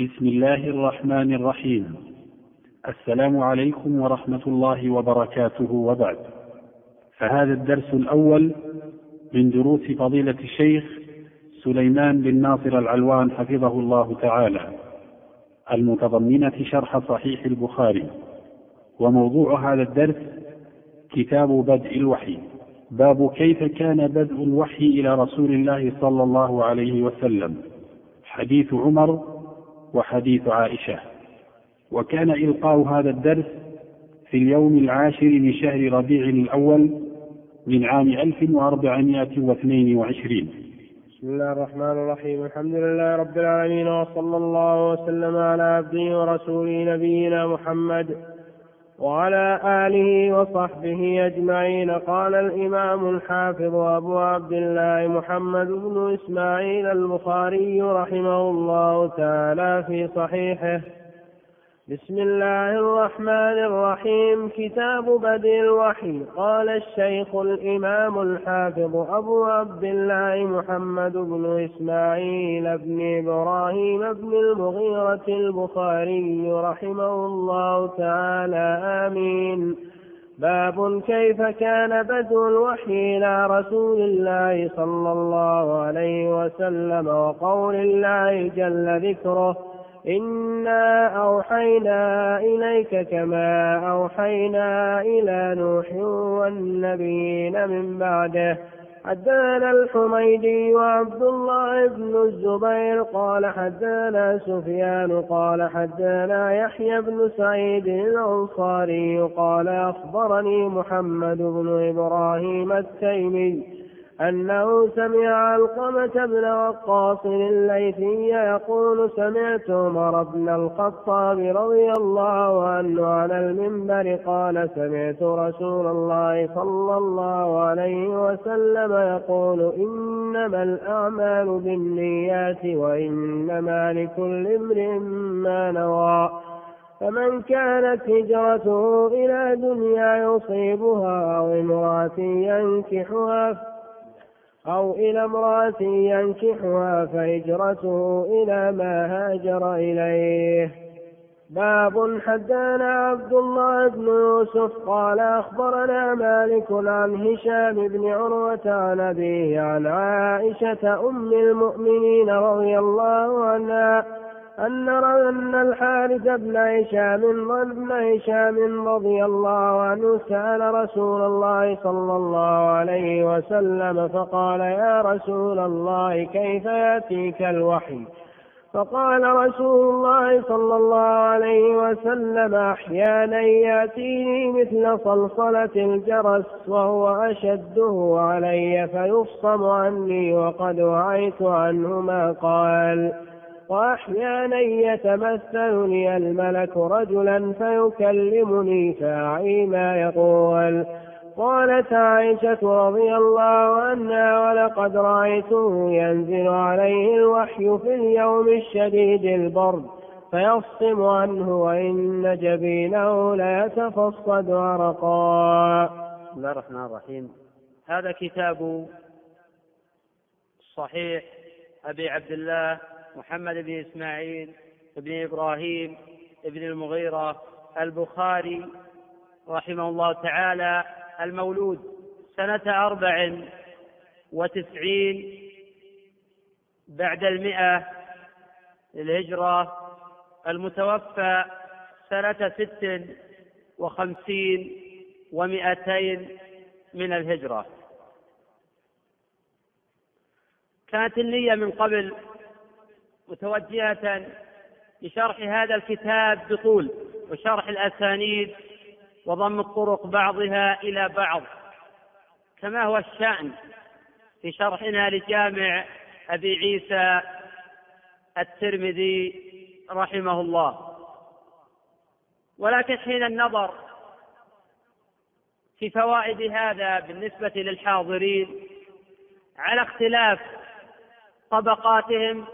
بسم الله الرحمن الرحيم. السلام عليكم ورحمة الله وبركاته. وبعد فهذا الدرس الأول من دروس فضيلة الشيخ سليمان بن ناصر العلوان حفظه الله تعالى المتضمنة شرح صحيح البخاري. وموضوع هذا الدرس كتاب بدء الوحي. باب كيف كان بدء الوحي إلى رسول الله صلى الله عليه وسلم. حديث عمر وحديث عائشة. وكان إلقاء هذا الدرس في اليوم العاشر من شهر ربيع الأول من عام 1422 بسم الله الرحمن الرحيم. الحمد لله رب العالمين وصلى الله وسلم على عبده ورسوله نبينا محمد وعلى آله وصحبه أجمعين. قال الإمام الحافظ أبو عبد الله محمد بن إسماعيل البخاري رحمه الله تعالى في صحيحه. بسم الله الرحمن الرحيم. كتاب بدء الوحي. قال الشيخ الإمام الحافظ أبو عبد الله محمد بن إسماعيل بن إبراهيم بن المغيرة البخاري رحمه الله تعالى. آمين. باب كيف كان بدء الوحي إلى رسول الله صلى الله عليه وسلم وقول الله جل ذكره. إنا أوحينا إليك كما أوحينا إلى نوح والنبيين من بعده. حدثنا الحميدي وعبد الله بن الزبير قال حدثنا سفيان قال حدثنا يحيى بن سعيد الأنصاري قال أخبرني محمد بن إبراهيم التيمي أنه سمع علقمة بن وقاص الليثي يقول سمعت عمر بن الخطاب رضي الله عنه على المنبر قال سمعت رسول الله صلى الله عليه وسلم يقول إنما الأعمال بالنيات وإنما لكل امرئ ما نوى. فمن كانت هجرته إلى دنيا يصيبها أو امرأة ينكحها أو إلى امرأة ينكحها فهجرته إلى ما هاجر إليه. باب حدانا عبد الله بن يوسف قال أخبرنا مالك عن هشام بن عروة عن أبيه عن عائشة أم المؤمنين رضي الله عنها أن أن الحارث بن هشام بن هشام رضي الله عنه سأل رسول الله صلى الله عليه وسلم فقال يا رسول الله كيف يأتيك الوحي؟ فقال رسول الله صلى الله عليه وسلم أحيانا يأتيني مثل صلصلة الجرس وهو أشده علي فيفصم عني وقد وعيت عنه ما قال. وأحيانا يتمثل لي الملك رجلا فيكلمني فأعي ما يقول. قالت عائشة رضي الله عنها ولقد رأيته ينزل عليه الوحي في اليوم الشديد البرد فيفصم عنه وإن جبينه ليتفصد عرقا. بسم الله الرحمن الرحيم. هذا كتاب صحيح أبي عبد الله محمد بن إسماعيل بن إبراهيم بن المغيرة البخاري رحمه الله تعالى المولود سنة أربع وتسعين بعد المئة للهجرة المتوفى سنة ست وخمسين ومئتين من الهجرة. كانت النية من قبل متوجهة لشرح هذا الكتاب بطول وشرح الأسانيد وضم الطرق بعضها إلى بعض. كما هو الشأن في شرحنا لجامع أبي عيسى الترمذي رحمه الله. ولكن حين النظر في فوائد هذا بالنسبة للحاضرين على اختلاف طبقاتهم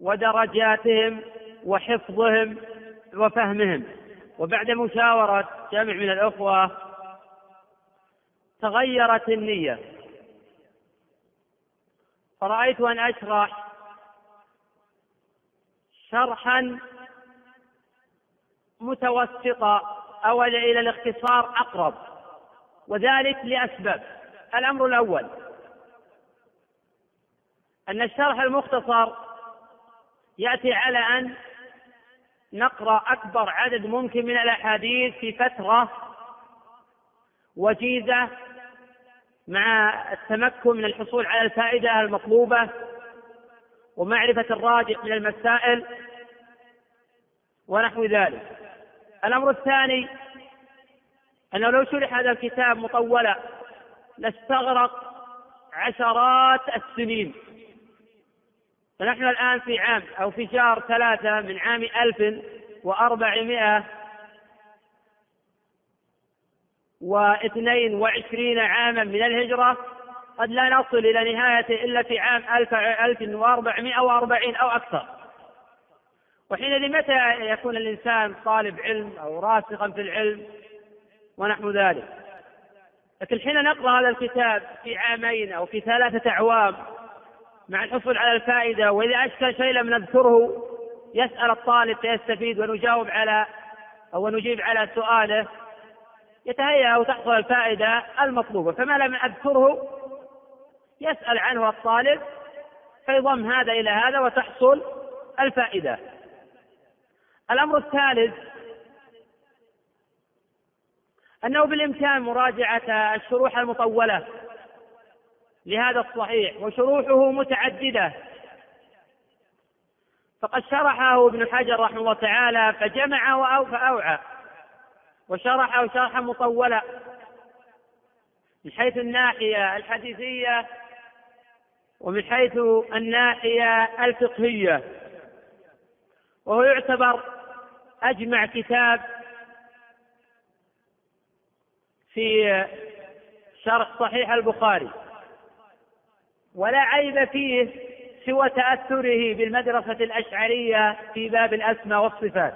ودرجاتهم وحفظهم وفهمهم. وبعد مشاورة جمع من الأخوة تغيرت النية. فرأيت أن أشرح شرحا متوسطا أو إلى الاختصار أقرب وذلك لأسباب. الأمر الأول أن الشرح المختصر يأتي على أن نقرأ أكبر عدد ممكن من الأحاديث في فترة وجيزة مع التمكن من الحصول على الفائدة المطلوبة ومعرفة الراجح من المسائل ونحو ذلك. الأمر الثاني أنه لو شرح هذا الكتاب مطولا لاستغرق عشرات السنين. فنحن الآن في عام أو في شهر ثلاثة من عام ألف وأربعمائة واثنين وعشرين عاما من الهجرة. قد لا نصل إلى نهايته إلا في عام ألف, ألف وأربعمائة وأربعين أو أكثر. وحينئذ متى يكون الإنسان طالب علم أو راسخا في العلم؟ ونحو ذلك. لكن حين نقرأ هذا الكتاب في عامين أو في ثلاثة أعوام مع الحصول على الفائدة وإذا أشكل شيء لم نذكره يسأل الطالب فيستفيد ونجاوب على أو نجيب على سؤاله. يتهيأ أو تحصل الفائدة المطلوبة فما لم أذكره يسأل عنه الطالب فيضم هذا إلى هذا وتحصل الفائدة. الأمر الثالث أنه بالإمكان مراجعة الشروح المطولة. لهذا الصحيح وشروحه متعددة. فقد شرحه ابن حجر رحمه الله تعالى فجمع فأوعى. وشرحه شرحا مطولا. من حيث الناحية الحديثية ومن حيث الناحية الفقهية. وهو يعتبر أجمع كتاب في شرح صحيح البخاري. ولا عيب فيه سوى تأثره بالمدرسة الأشعرية في باب الأسماء والصفات.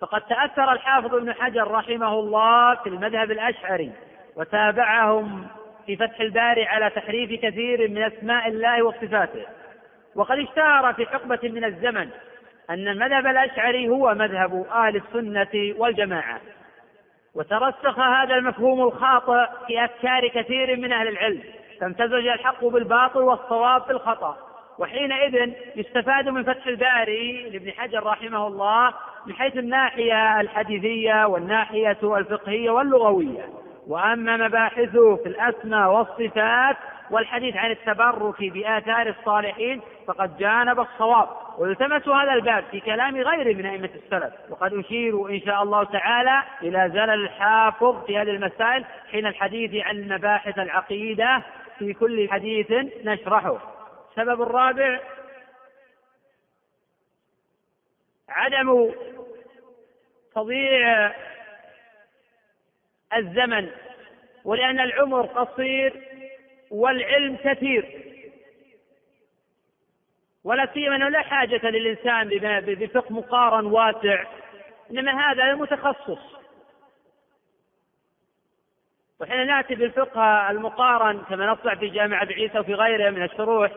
فقد تأثر الحافظ ابن حجر رحمه الله في المذهب الأشعري وتابعهم في فتح الباري على تحريف كثير من أسماء الله وصفاته. وقد اشتهر في حقبة من الزمن أن المذهب الأشعري هو مذهب أهل السنة والجماعة. وترسخ هذا المفهوم الخاطئ في أفكار كثير من أهل العلم. فامتزج الحق بالباطل والصواب بالخطأ وحينئذ يستفاد من فتح الباري لابن حجر رحمه الله من حيث الناحية الحديثية والناحية الفقهية واللغوية. وأما مباحثه في الأسماء والصفات والحديث عن التبرك بآثار الصالحين فقد جانب الصواب. ويلتمس هذا الباب في كلام غيره من أئمة السلف. وقد أشير إن شاء الله تعالى إلى زلل الحافظ في هذه المسائل حين الحديث عن مباحث العقيدة في كل حديث نشرحه. السبب الرابع عدم تضييع الزمن ولأن العمر قصير والعلم كثير. ولا سيما إنه لا حاجة للإنسان بفقه مقارن واسع إنما هذا المتخصص. وحين نأتي بالفقه المقارن كما نطلع في جامعة عيسى وفي غيرها من الشروح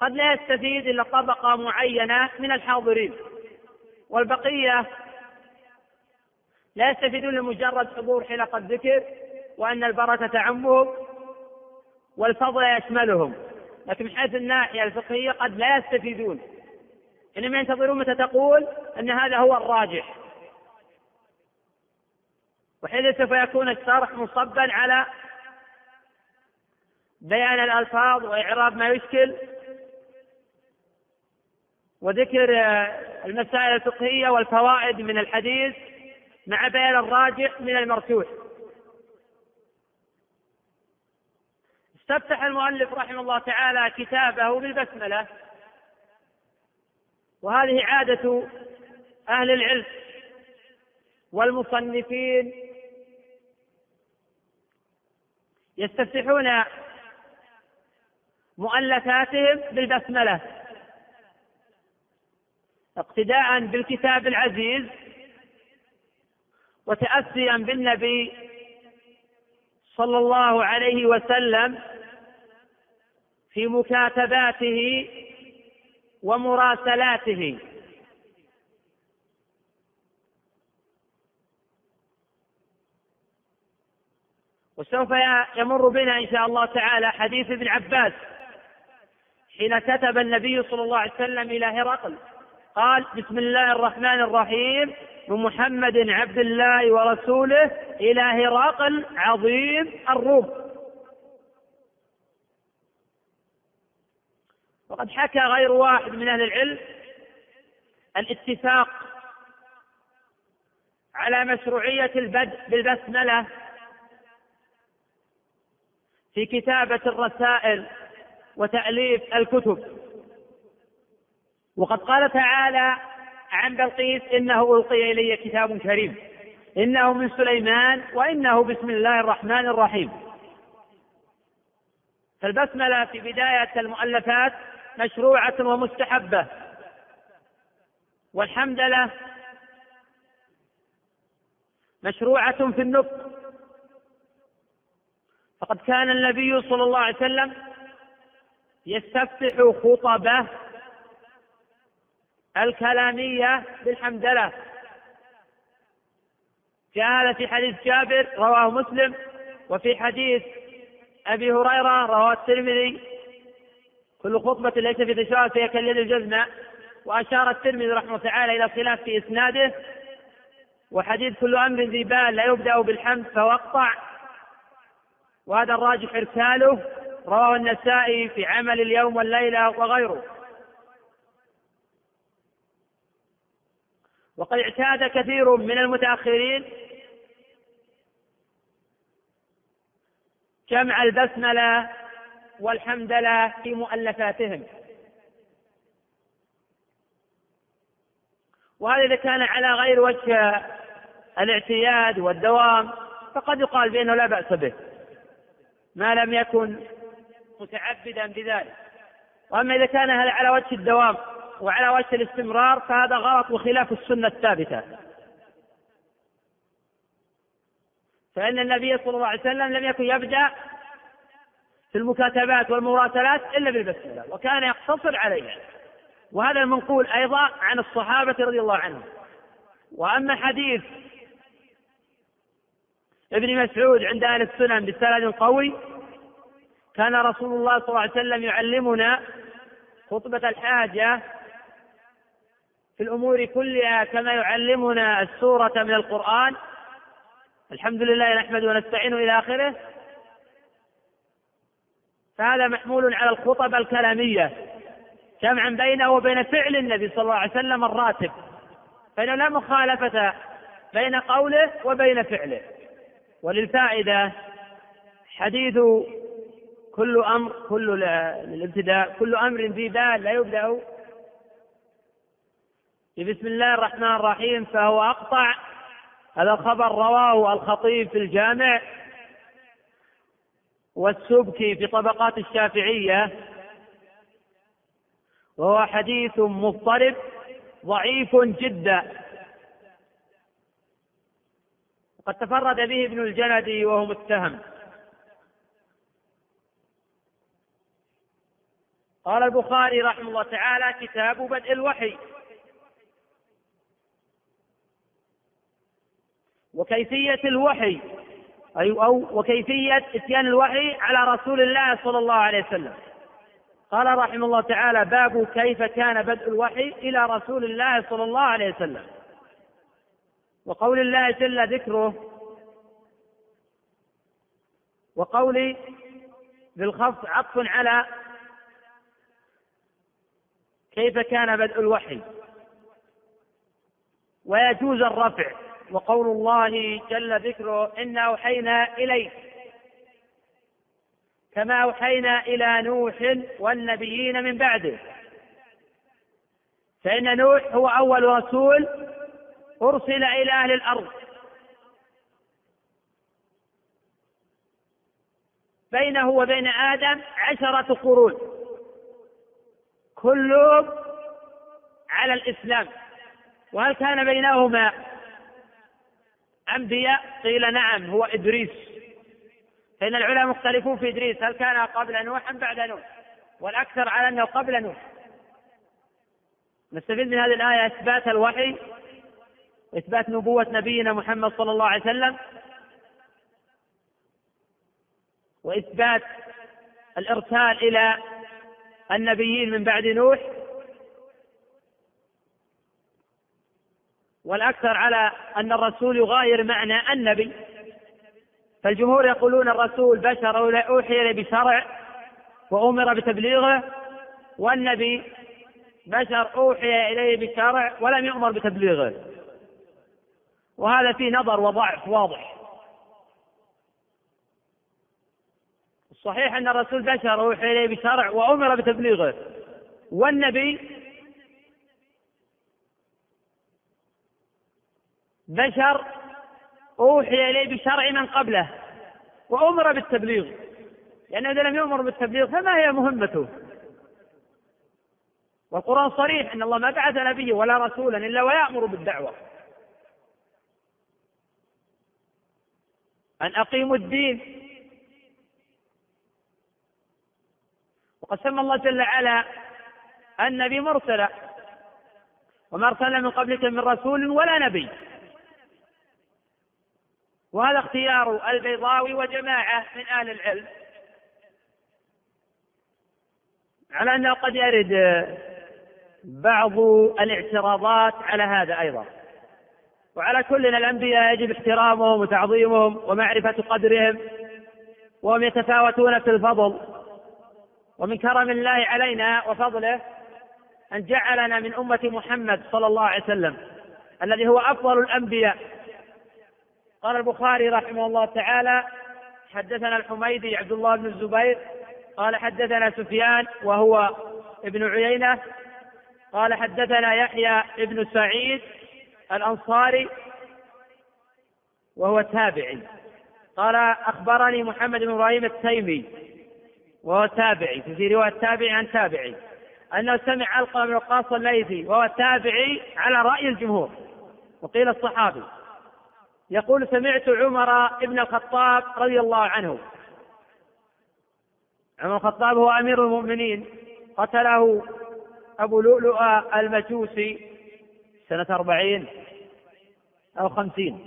قد لا يستفيد إلا طبقة معينة من الحاضرين. والبقية لا يستفيدون لمجرد حضور حلقة ذكر وأن البركة تعمهم والفضل يشملهم. لكن من حيث الناحية الفقهية قد لا يستفيدون. إنما ينتظرون متى تقول أن هذا هو الراجح. وحين سوف يكون الشرح مصبا على بيان الألفاظ وإعراب ما يشكل وذكر المسائل الفقهية والفوائد من الحديث مع بيان الراجح من المرجوح. استفتح المؤلف رحمه الله تعالى كتابه بالبسملة وهذه عادة أهل العلم والمصنفين يستفتحون مؤلفاتهم بالبسملة. اقتداء بالكتاب العزيز وتأسيا بالنبي صلى الله عليه وسلم في مكاتباته ومراسلاته. وسوف يمر بنا إن شاء الله تعالى حديث ابن عباس حين كتب النبي صلى الله عليه وسلم إلى هرقل. قال بسم الله الرحمن الرحيم. من محمد عبد الله ورسوله إلى هرقل عظيم الروم. وقد حكى غير واحد من أهل العلم الاتفاق على مشروعية البدء بالبسملة في كتابة الرسائل وتأليف الكتب. وقد قال تعالى عن بلقيس إنه ألقي إلي كتاب كريم. إنه من سليمان وإنه بسم الله الرحمن الرحيم. فالبسملة في بداية المؤلفات مشروعة ومستحبة. والحمدلة مشروعة في النطق. فقد كان النبي صلى الله عليه وسلم يستفتح خطبه الكلامية بالحمدلة. جاء في حديث جابر رواه مسلم وفي حديث أبي هريرة رواه الترمذي. كل خطبة ليس في تشاؤم فهي كاليد الجزمة وأشار الترمذي رحمه الله تعالى إلى خلاف في إسناده. وحديث كل أمر ذي بال لا يبدأ بالحمد فهو وهذا الراجح إرساله رواه النسائي في عمل اليوم والليلة وغيره. وقد اعتاد كثير من المتأخرين جمع البسملة والحمدلة في مؤلفاتهم. وهذا إذا كان على غير وجه الاعتياد والدوام فقد يقال بأنه لا بأس به. ما لم يكن متعبدا بذلك. وأما إذا كان هذا على وجه الدوام وعلى وجه الاستمرار فهذا غلط وخلاف السنة الثابتة. فإن النبي صلى الله عليه وسلم لم يكن يبدأ في المكاتبات والمراسلات إلا بالبسملة وكان يقتصر عليها. وهذا المنقول أيضا عن الصحابة رضي الله عنهم. وأما حديث ابن مسعود عند أهل السنن بسند قوي كان رسول الله صلى الله عليه وسلم يعلمنا خطبة الحاجة في الأمور كلها كما يعلمنا السورة من القرآن. الحمد لله نحمد ونستعين إلى آخره. فهذا محمول على الخطب الكلامية جمعا بينه وبين فعل النبي صلى الله عليه وسلم الراتب فإنه لا مخالفة بين قوله وبين فعله. وللفائدة حديث كل أمر كل للابتداء كل أمر ذي بال لا يبدأ بسم الله الرحمن الرحيم فهو أقطع. هذا الخبر رواه الخطيب في الجامع والسبكي في طبقات الشافعية وهو حديث مضطرب ضعيف جدا. وقد تفرد به ابن الجندي وهو متهم. قال البخاري رحمه الله تعالى كتاب بدء الوحي. وكيفية الوحي أي أو وكيفية إتيان الوحي على رسول الله صلى الله عليه وسلم. قال رحمه الله تعالى باب كيف كان بدء الوحي إلى رسول الله صلى الله عليه وسلم. وقول الله جل ذكره وقولي بالخفض عطف على كيف كان بدء الوحي. ويجوز الرفع وقول الله جل ذكره إنا أوحينا إليك. كما أوحينا إلى نوح والنبيين من بعده. فإن نوح هو أول رسول أرسل إلى أهل الأرض. بينه وبين آدم عشرة قرون. كلهم على الإسلام. وهل كان بينهما أنبياء؟ قيل نعم هو إدريس. فإن العلماء مختلفون في إدريس. هل كان قبل نوح أم بعد نوح؟ والأكثر على أنه قبل نوح. نستفيد من هذه الآية إثبات الوحي وإثبات نبوة نبينا محمد صلى الله عليه وسلم وإثبات الإرسال إلى النبيين من بعد نوح والأكثر على أن الرسول يغاير معنى النبي فالجمهور يقولون الرسول بشر أوحي إليه بشرع وأمر بتبليغه والنبي بشر أوحي إليه بشرع ولم يؤمر بتبليغه. وهذا فيه نظر وضعف واضح. الصحيح أن الرسول بشر أوحي إليه بشرع وأمر بتبليغه. والنبي بشر أوحي إليه بشرع من قبله وأمر بالتبليغ. لأنه إذا لم يؤمر بالتبليغ فما هي مهمته؟ والقرآن صريح أن الله ما بعث نبيا ولا رسولا إلا ويأمر بالدعوة. أن أقيموا الدين. وقد سمى الله جل وعلا النبي مرسلا. وما أرسلنا من قبلك من رسول ولا نبي. وهذا اختيار البيضاوي وجماعة من أهل العلم. على أنه قد يرد بعض الاعتراضات على هذا أيضا. وعلى كل الأنبياء يجب احترامهم وتعظيمهم ومعرفة قدرهم وهم يتفاوتون في الفضل. ومن كرم الله علينا وفضله أن جعلنا من أمة محمد صلى الله عليه وسلم الذي هو أفضل الأنبياء. قال البخاري رحمه الله تعالى حدثنا الحميدي عبد الله بن الزبير قال حدثنا سفيان وهو ابن عيينة قال حدثنا يحيى ابن سعيد الأنصاري وهو تابعي. قال أخبرني محمد بن إبراهيم التيمي وهو تابعي في رواية تابعي عن تابعي أنه سمع علقمة بن وقاص الليثي وهو تابعي على رأي الجمهور وقيل الصحابي. يقول سمعت عمر بن الخطاب رضي الله عنه. عمر الخطاب هو أمير المؤمنين قتله أبو لؤلؤ المجوسي سنة أربعين أو خمسين.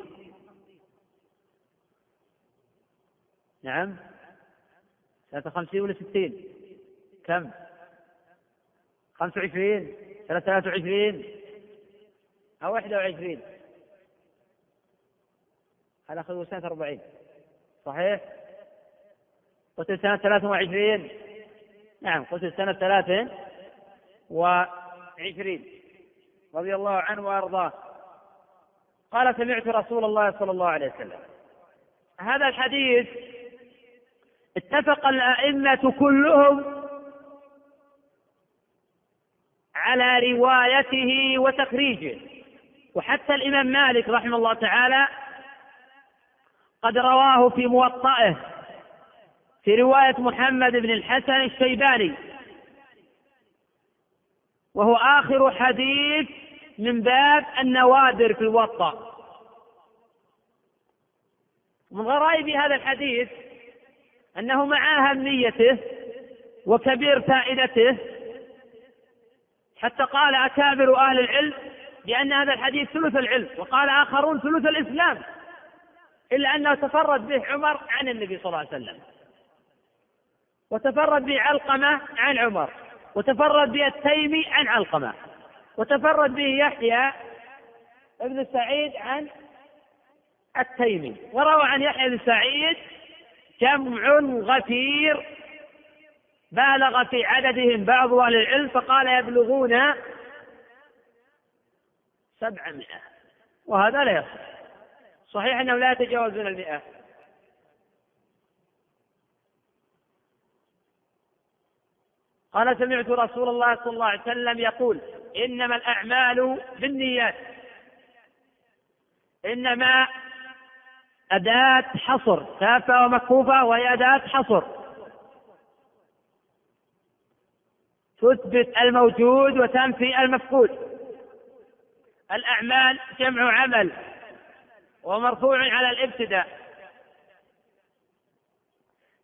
نعم. سنة خمسين ولا ستين؟ كم؟ خمسة وعشرين. سنة ثلاثة وعشرين. أو واحدة وعشرين. هذا أخذه سنة أربعين. صحيح؟ قتل سنة ثلاثة وعشرين. نعم قتل سنة ثلاثة وعشرين. رضي الله عنه وأرضاه. قال سمعت رسول الله صلى الله عليه وسلم. هذا الحديث اتفق الأئمة كلهم على روايته وتخريجه. وحتى الإمام مالك رحمه الله تعالى قد رواه في موطئه في رواية محمد بن الحسن الشيباني. وهو آخر حديث من باب النوادر في الوطأ. من غرائب هذا الحديث أنه مع أهميته وكبير فائدته حتى قال أكابر أهل العلم بأن هذا الحديث ثلث العلم وقال آخرون ثلث الإسلام إلا أنه تفرد به عمر عن النبي صلى الله عليه وسلم وتفرد به علقمة عن عمر. وتفرد به التيمي عن علقمة وتفرد به يحيى ابن سعيد عن التيمي وروى عن يحيى بن سعيد جمع غفير بالغ في عددهم بعض أهل العلم فقال يبلغون سبعمائة وهذا لا يصح. صحيح أنهم لا يتجاوزون المئة. قال سمعت رسول الله صلى الله عليه وسلم يقول إنما الأعمال بالنيات. إنما أداة حصر كافة ومكفوفة وهي أداة حصر. تثبت الموجود وتنفي المفقود. الأعمال جمع عمل ومرفوع على الابتداء.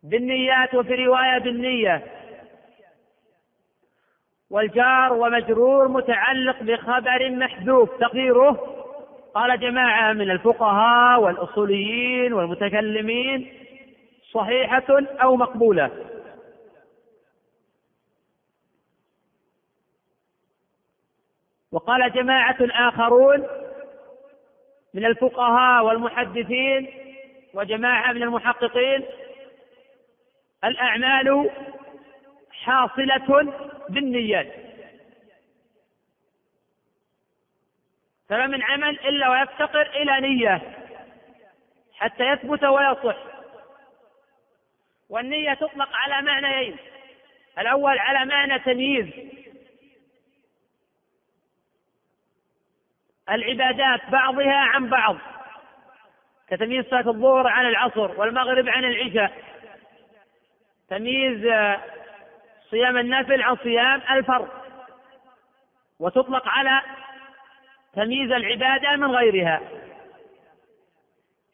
بالنيات وفي رواية بالنية. والجار ومجرور متعلق بخبر محذوف. تقديره قال جماعة من الفقهاء والأصوليين والمتكلمين صحيحة أو مقبولة. وقال جماعة آخرون من الفقهاء والمحدثين وجماعة من المحققين الأعمال حاصلة بالنيات. فما من عمل إلا ويفتقر إلى نية حتى يثبت ويصح. والنية تطلق على معنيين. الأول على معنى تمييز. العبادات بعضها عن بعض. كتمييز صلاة الظهر عن العصر والمغرب عن العشاء. تمييز صيام النفل عن صيام الفرض. وتطلق على تمييز العبادة من غيرها.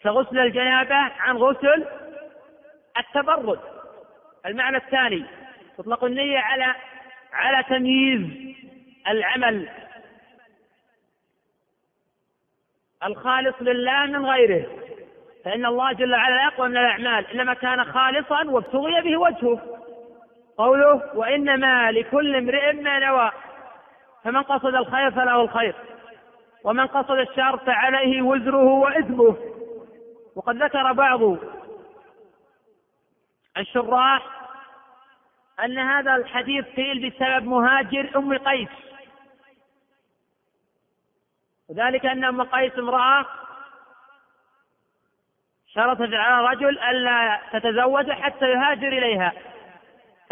كغسل الجنابة عن غسل التبرد. المعنى الثاني تطلق النية على على تمييز العمل الخالص لله من غيره. فإن الله جل وعلا لا يقوى من الأعمال إنما كان خالصا وابتغي به وجهه. قوله وإنما لكل امرئ ما نوى. فمن قصد الخير فله الخير ومن قصد الشر فعليه وزره وإثمه. وقد ذكر بعض الشراح أن هذا الحديث قيل بسبب مهاجر أم قيس. وذلك أن أم قيس امرأة شرطت على رجل ألا تتزوج حتى يهاجر إليها.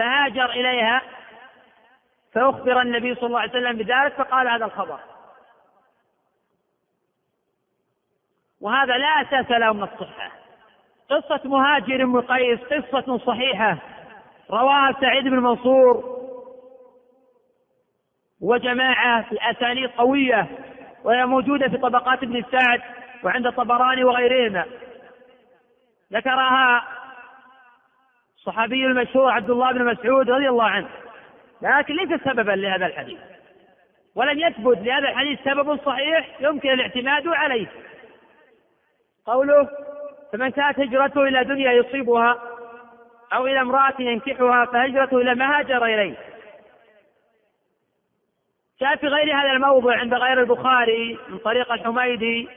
فهاجر إليها فأخبر النبي صلى الله عليه وسلم بذلك فقال هذا الخبر. وهذا لا أساس له من الصحة. قصة مهاجر بن قيس قصة صحيحة. رواها سعيد بن منصور وجماعة في أسانيد قوية وهي موجودة في طبقات ابن سعد وعند الطبراني وغيرهما. ذكرها الصحابي المشهور عبد الله بن مسعود رضي الله عنه. لكن ليس سببا لهذا الحديث. ولم يثبت لهذا الحديث سبب صحيح يمكن الاعتماد عليه. قوله فمن كانت هجرته إلى دنيا يصيبها أو إلى امرأة ينكحها فهجرته إلى ما هاجر إليه. جاء في غير هذا الموضع عند غير البخاري من طريق الحميدي.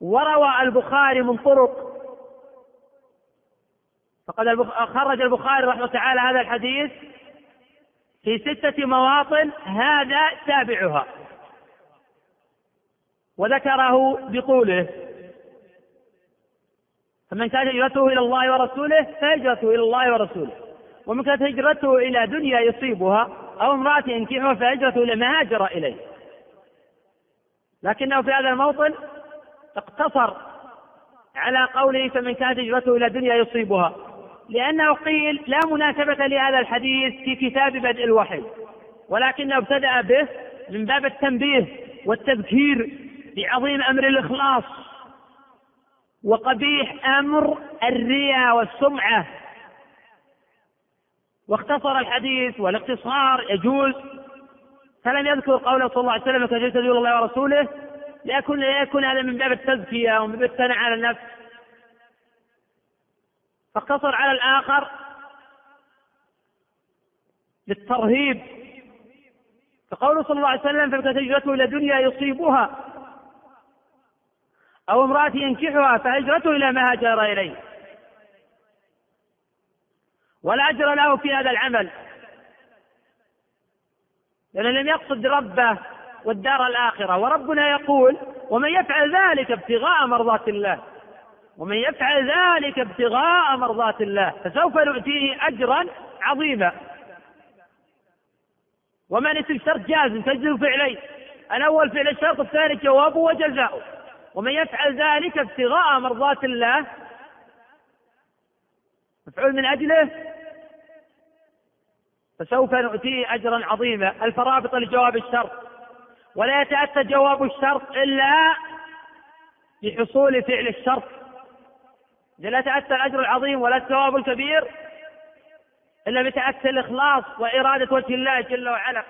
وروى البخاري من طرق فقد خرج البخاري رحمه تعالى هذا الحديث في ستة مواطن هذا تابعها. وذكره بطوله. فمن كانت هجرته إلى الله ورسوله فهجرته إلى الله ورسوله. ومن كانت هجرته إلى دنيا يصيبها أو امرأة ينكحها فهجرته إلى ما هاجر إليه. لكنه في هذا الموطن اقتصر على قوله فمن كانت هجرته إلى دنيا يصيبها. لأنه قيل لا مناسبة لهذا الحديث في كتاب بدء الوحي ولكنه ابتدأ به من باب التنبيه والتذكير بعظيم أمر الإخلاص وقبيح أمر الرياء والسمعة. واختصر الحديث والاختصار يجوز فلم يذكر قوله صلى الله عليه وسلم إلى الله ورسوله ليكن ليكن هذا من باب التزكية ومن باب الثناء على النفس. فاقتصر على الآخر للترهيب. فقوله صلى الله عليه وسلم فكانت هجرته إلى دنيا يصيبها أو امرأة ينكحها فهجرته إلى ما هاجر إليه. ولا أجر له في هذا العمل لأنه لم يقصد ربه والدار الآخرة. وربنا يقول ومن يفعل ذلك ابتغاء مرضات الله. ومن يفعل ذلك ابتغاء مرضات الله فسوف نؤتيه أجرا عظيما. ومن اسم شرط جازم تجزم فعلين الأول فعل الشرط الثاني جوابه وجزاؤه. ومن يفعل ذلك ابتغاء مرضات الله مفعول من أجله فسوف نؤتيه أجرا عظيما. الفرابط لجواب الشرط. ولا يتأتى جواب الشرط إلا بحصول فعل الشرط. لا تأتى الأجر العظيم ولا الثواب الكبير إلا بتأسي الإخلاص وإرادة وجه الله جل وعلا.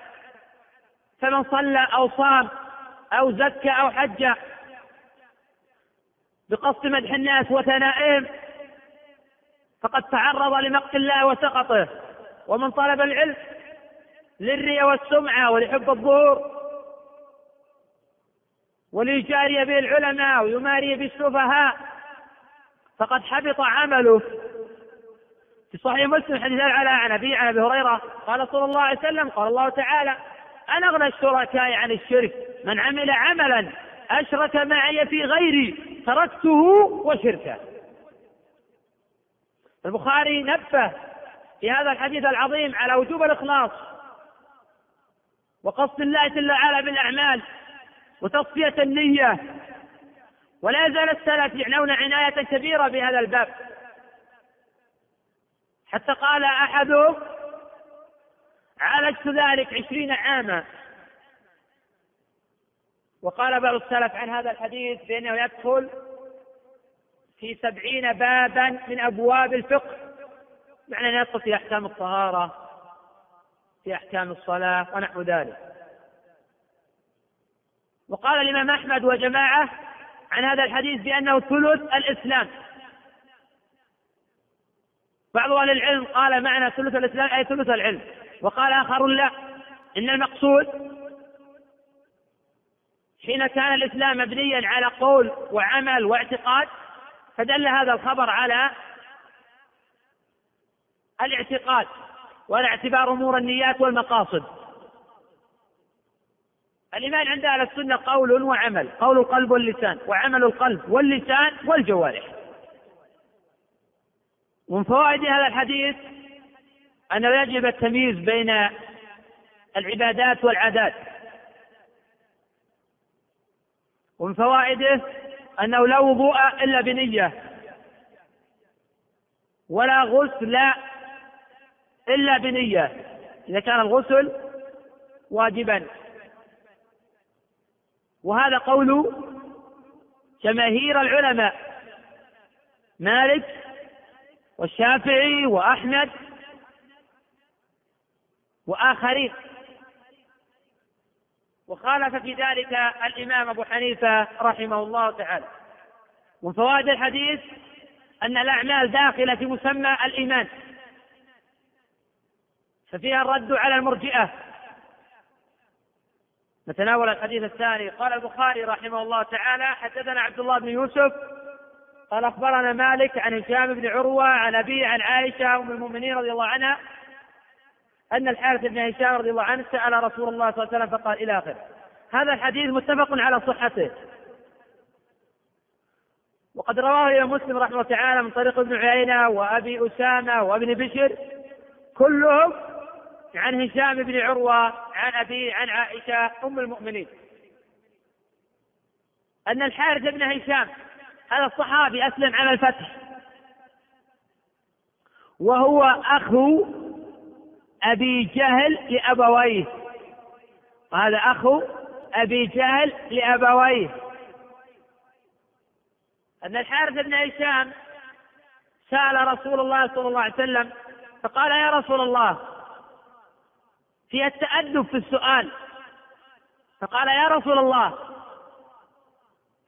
فمن صلى أو صام أو زكى أو حج بقصد مدح الناس وثنائهم فقد تعرض لمقت الله وسقطه ومن طلب العلم للرياء والسمعة ولحب الظهور وليجاري به العلماء ويماري بالسفهاء فقد حبط عمله. في صحيح مسلم حديث على عن ابي عن أبي هريرة قال صلى الله عليه وسلم قال الله تعالى أنا أغنى الشركاء عن الشرك من عمل عملا أشرك معي في غيري تركته وشركه. البخاري نبه في هذا الحديث العظيم على وجوب الإخلاص وقصد الله جل وعلا بالأعمال وتصفية النية ولا يزال السلف يعنون عناية كبيرة بهذا الباب. حتى قال احدهم عالجت ذلك عشرين عاما. وقال بعض السلف عن هذا الحديث بأنه يدخل في سبعين بابا من أبواب الفقه. معنى أن يدخل في أحكام الطهارة في أحكام الصلاة ونحو ذلك. وقال الإمام أحمد وجماعة عن هذا الحديث بأنه ثلث الإسلام. بعض أهل العلم قال معنى ثلث الإسلام أي ثلث العلم وقال آخر لا. إن المقصود حين كان الإسلام مبنيا على قول وعمل واعتقاد فدل هذا الخبر على الاعتقاد وعلى اعتبار أمور النيات والمقاصد. الإيمان عند أهل السنة قول وعمل قول القلب واللسان وعمل القلب واللسان والجوارح. ومن فوائد هذا الحديث أنه يجب التمييز بين العبادات والعادات. ومن فوائده أنه لا وضوء إلا بنية ولا غسل إلا بنية. إذا كان الغسل واجبا. وهذا قول جماهير العلماء مالك والشافعي وأحمد وآخرين. وخالف في ذلك الإمام أبو حنيفة رحمه الله تعالى. من فوائد الحديث أن الأعمال داخلة في مسمى الإيمان ففيها الرد على المرجئة. نتناول الحديث الثاني. قال البخاري رحمه الله تعالى حدثنا عبد الله بن يوسف قال أخبرنا مالك عن هشام بن عروة عن أبي عن عائشة أم المؤمنين رضي الله عنها أن الحارث بن هشام رضي الله عنه سأل رسول الله صلى الله عليه وسلم فقال إلى آخره. هذا الحديث متفق على صحته. وقد رواه الامام مسلم رحمه الله تعالى من طريق ابن عيينة وأبي أسامة وابن بشر. كلهم عن هشام بن عروة عن أبي عن عائشة أم المؤمنين. أن الحارث بن هشام هذا الصحابي أسلم على الفتح. وهو أخو أبي جهل لأبويه. وهذا أخو أبي جهل لأبويه. أن الحارث بن هشام سأل رسول الله صلى الله عليه وسلم فقال يا رسول الله في التأدب في السؤال. فقال يا رسول الله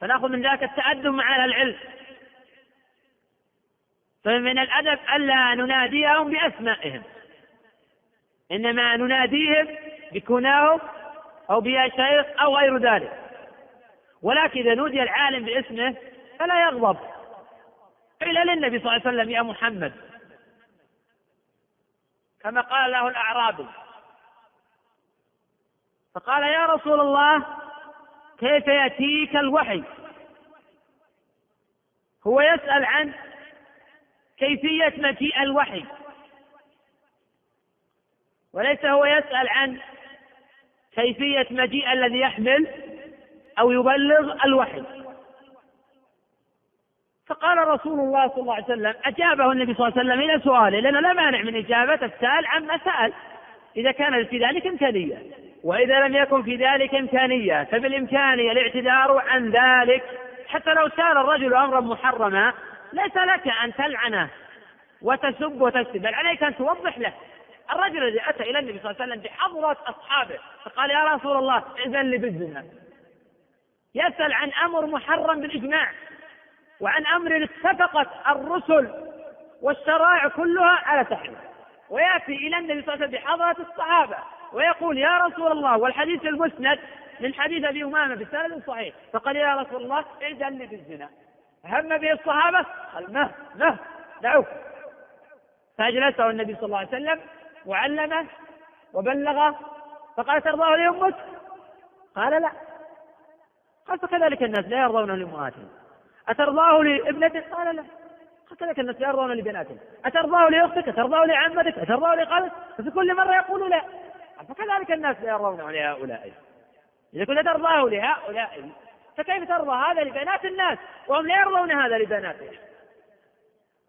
فنأخذ من ذلك التأدب مع أهل العلم. فمن الأدب ألا نناديهم بأسمائهم. إنما نناديهم بكناهم أو بيا شيخ أو غير ذلك. ولكن إذا نودي العالم باسمه فلا يغضب. قيل للنبي صلى الله عليه وسلم يا محمد. كما قال له الأعرابي فقال يا رسول الله كيف يأتيك الوحي؟ هو يسأل عن كيفية مجيء الوحي. وليس هو يسأل عن كيفية مجيء الذي يحمل أو يبلغ الوحي. فقال رسول الله صلى الله عليه وسلم أجابه النبي صلى الله عليه وسلم إلى سؤاله لأنه لا مانع من إجابة السائل عما سأل إذا كان في ذلك إمكانية. وإذا لم يكن في ذلك إمكانية فبالإمكانية الاعتذار عن ذلك. حتى لو سأل الرجل أمرا محرما ليس لك أن تلعنه وتسب وتشتم بل عليك أن توضح له. الرجل الذي أتى إلى النبي صلى الله عليه وسلم بحضرة أصحابه فقال يا رسول الله إذن لي بالزنا. يسأل عن أمر محرم بالإجماع وعن أمر اتفقت الرسل والشرائع كلها على تحريمه ويأتي إلى النبي صلى الله عليه وسلم بحضرة الصحابة. ويقول يا رسول الله والحديث المسند من حديث أبي أمامة بسند صحيح. فقال يا رسول الله إذن لي بالزنا. هم به الصحابة؟ قال مه مه دعوه. فأجلسه النبي صلى الله عليه وسلم وعلمه وبلغه. فقال ترضاه لأمك؟ قال لا. قال فكذلك الناس لا يرضون لأمهاتهم أترضاه لابنتك قال لا. كذلك الناس لا يرضون لبناتهم. أترضاه لأختك؟ أترضاه لعمتك؟ أترضاه لخالك ففي كل مرة يقول لا. فكذلك الناس لا يرضون لهؤلاء إذا كنت ترضاه لهؤلاء فكيف ترضى هذا لبنات الناس؟ وهم لا يرضون هذا لبناتهم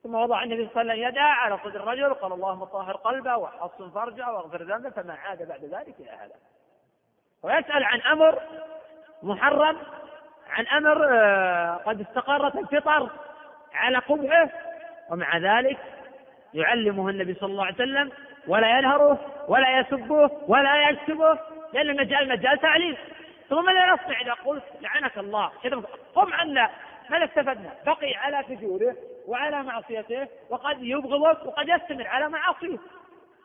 ثم وضع النبي صلى الله عليه وسلم يده على صدر الرجل وقال اللهم طهر قلبه وحصن فرجه واغفر ذنبه فما عاد بعد ذلك إلى هذا. ويسأل عن أمر محرم عن أمر آه، قد استقرت الفطر على قبحه ومع ذلك يعلمه النبي صلى الله عليه وسلم ولا ينهره ولا يسبه ولا يكتبه لأن المجال مجال تعليم. ثم ماذا يصنع إذا قلت لعنك الله. قم عنا ماذا استفدنا؟ بقي على فجوره وعلى معصيته وقد يبغضك وقد يستمر على معاصيه.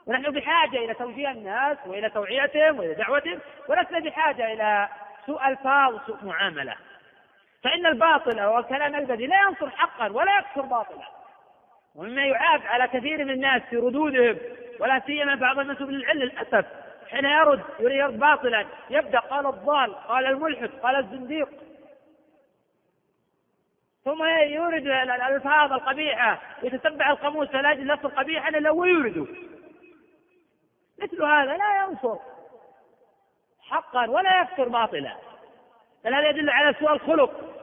ونحن بحاجة إلى توجيه الناس وإلى توعيتهم وإلى دعوتهم. ولسنا بحاجة إلى سوء ألفاظ وسوء معاملة. فإن الباطل أو الكلام البذي لا ينصر حقا ولا يكسر باطلا. ومما يعاب على كثير من الناس في ردودهم. ولا سيما بعض الناس من العلم للأسف. حين يرد يريد باطلا. يبدأ قال الضال قال الملحد قال الزنديق. ثم يورد الألفاظ القبيحة. يتتبع القاموس فلا يجد اللفظ القبيح إلا ويورده مثل هذا لا ينصر. حقا ولا يكسر باطلا. بل هذا يدل على سوء الخلق.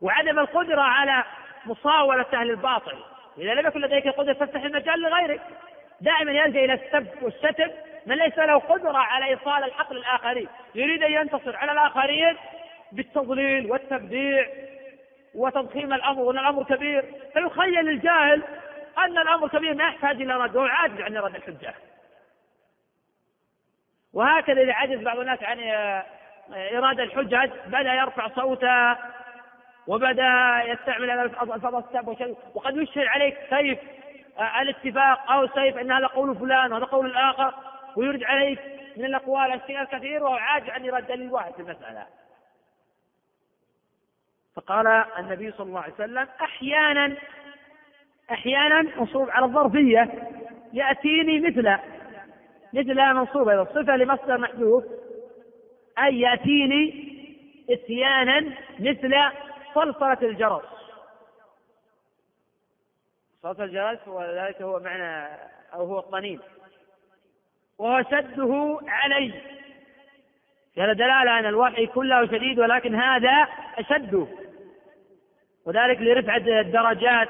وعدم القدرة على مصاولة أهل الباطل. إذا لم يكن لديك قدرة فافتح المجال لغيرك. دائما يلجأ إلى السب والشتم من ليس له قدرة على إيصال الحق للآخرين يريد أن ينتصر على الآخرين بالتضليل والتبديع وتضخيم الأمر وأن الأمر كبير. فيخيل الجاهل أن الأمر كبير ما يحتاج إلى رد. وهو عاجز عن رد الحجة. وهكذا إذا عجز بعض الناس عن إرادة الحجج بدأ يرفع صوته وبدأ يستعمل ألفاظ السب وقد يشهر عليك سيف آه، الاتفاق أو سيف أن هذا قول فلان وهذا قول الآخر ويرد عليك من الأقوال الكثير وهو عاجز عن إرادة دليل واحد في المسألة. فقال النبي صلى الله عليه وسلم أحيانا أحيانا منصوب على الظرفية يأتيني مثل مثل منصوب أيضا صفة لمصدر محذوف أي يأتيني إتيانا مثل صلصلة الجرس. صلصلة الجرس وذلك هو معنى أو هو الطنين. وهو شده علي. هذا دلالة أن الوحي كله شديد ولكن هذا أشده وذلك لرفعة الدرجات.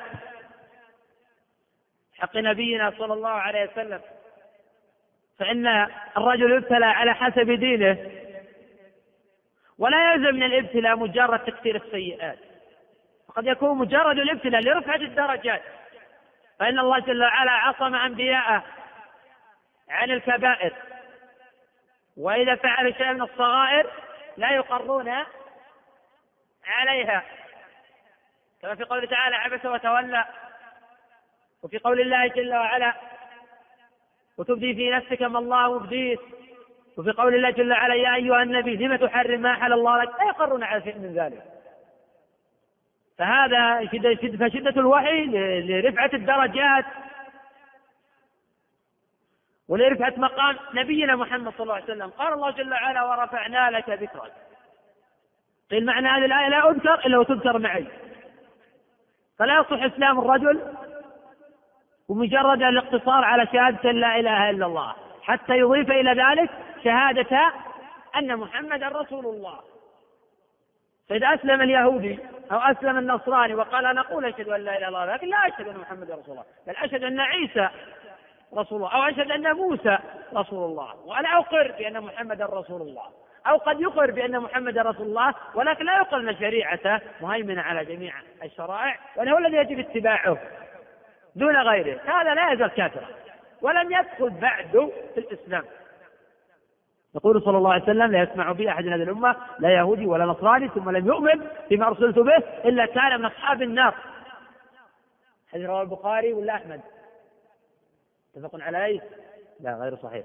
حق نبينا صلى الله عليه وسلم. فإن الرجل يبتلى على حسب دينه. ولا يلزم من الابتلاء مجرد تكثير السيئات. وقد يكون مجرد الابتلاء لرفعة الدرجات. فإن الله جل وعلا عصم أنبياءه عن الكبائر. وإذا فعلوا شيئا من الصغائر لا يقرون عليها. كما في قوله تعالى عبس وتولى وفي قول الله جل وعلا وتبدي في نفسك ما الله مبديه وفي قول الله جل وعلا يا أيها النبي لم تحرم ما حل الله لك؟ لا يقرون على شيء من ذلك. فهذا شدة فشدة الوحي لرفعة الدرجات. ولرفعة مقام نبينا محمد صلى الله عليه وسلم. قال الله جل وعلا ورفعنا لك ذكرك. قيل معنى هذه الآية لا أذكر إلا وتذكر معي. فلا يصح إسلام الرجل ومجرد الاقتصار على شهادة لا إله إلا الله. حتى يضيف إلى ذلك شهادة أن محمدا رسول الله. فإذا أسلم اليهودي أو أسلم النصراني وقال أنا أقول أشهد أن لا إله إلا الله لكن لا أشهد أن محمدا رسول الله بل أشهد أن عيسى رسول الله أو أشهد أن موسى رسول الله وأنا أقر بأن محمدا رسول الله أو قد يقر بأن محمدا رسول الله ولكن لا يقر أن شريعته مهيمنة على جميع الشرائع وأنه هو الذي يجب اتباعه دون غيره هذا لا يزال كافرا ولم يدخل بعد في الإسلام. يقول صلى الله عليه وسلم لا يسمع بي أحد من هذه الأمة لا يهودي ولا نصراني ثم لم يؤمن بما أرسلت به إلا كان من أصحاب النار. حديث رواه البخاري ولا أحمد؟ متفق عليه؟ لا غير صحيح.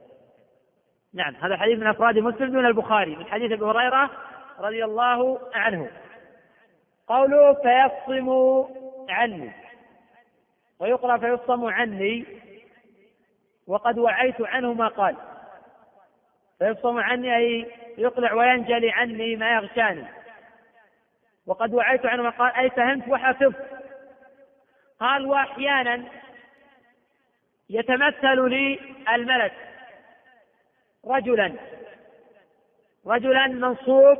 نعم هذا حديث من أفراد مسلم دون البخاري من حديث أبي هريرة رضي الله عنه. قوله فيصم عني ويقرأ فيصم عني وقد وعيت عنه ما قال. فيصم عني أي يقلع وينجلي عني ما يغشاني. وقد وعيت عنه قال أي فهمت وحفظت. قال وأحيانا يتمثل لي الملك رجلا. رجلا منصوب